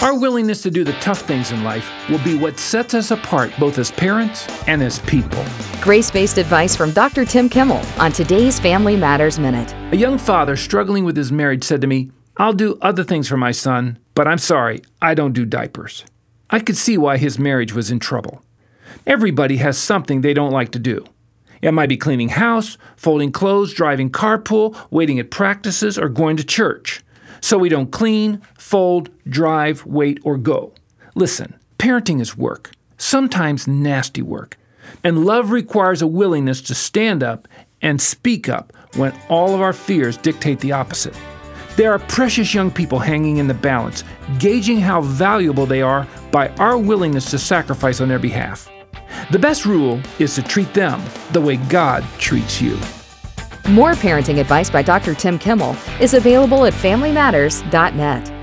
Our willingness to do the tough things in life will be what sets us apart both as parents and as people. Grace based advice from Dr. Tim Kimmel on today's Family Matters Minute. A young father struggling with his marriage said to me, I'll do other things for my son, but I'm sorry, I don't do diapers. I could see why his marriage was in trouble. Everybody has something they don't like to do. It might be cleaning house, folding clothes, driving carpool, waiting at practices, or going to church. So we don't clean, fold, drive, wait, or go. Listen, parenting is work, sometimes nasty work. And love requires a willingness to stand up and speak up when all of our fears dictate the opposite. There are precious young people hanging in the balance, gauging how valuable they are by our willingness to sacrifice on their behalf. The best rule is to treat them the way God treats you. More parenting advice by Dr. Tim Kimmel is available at FamilyMatters.net.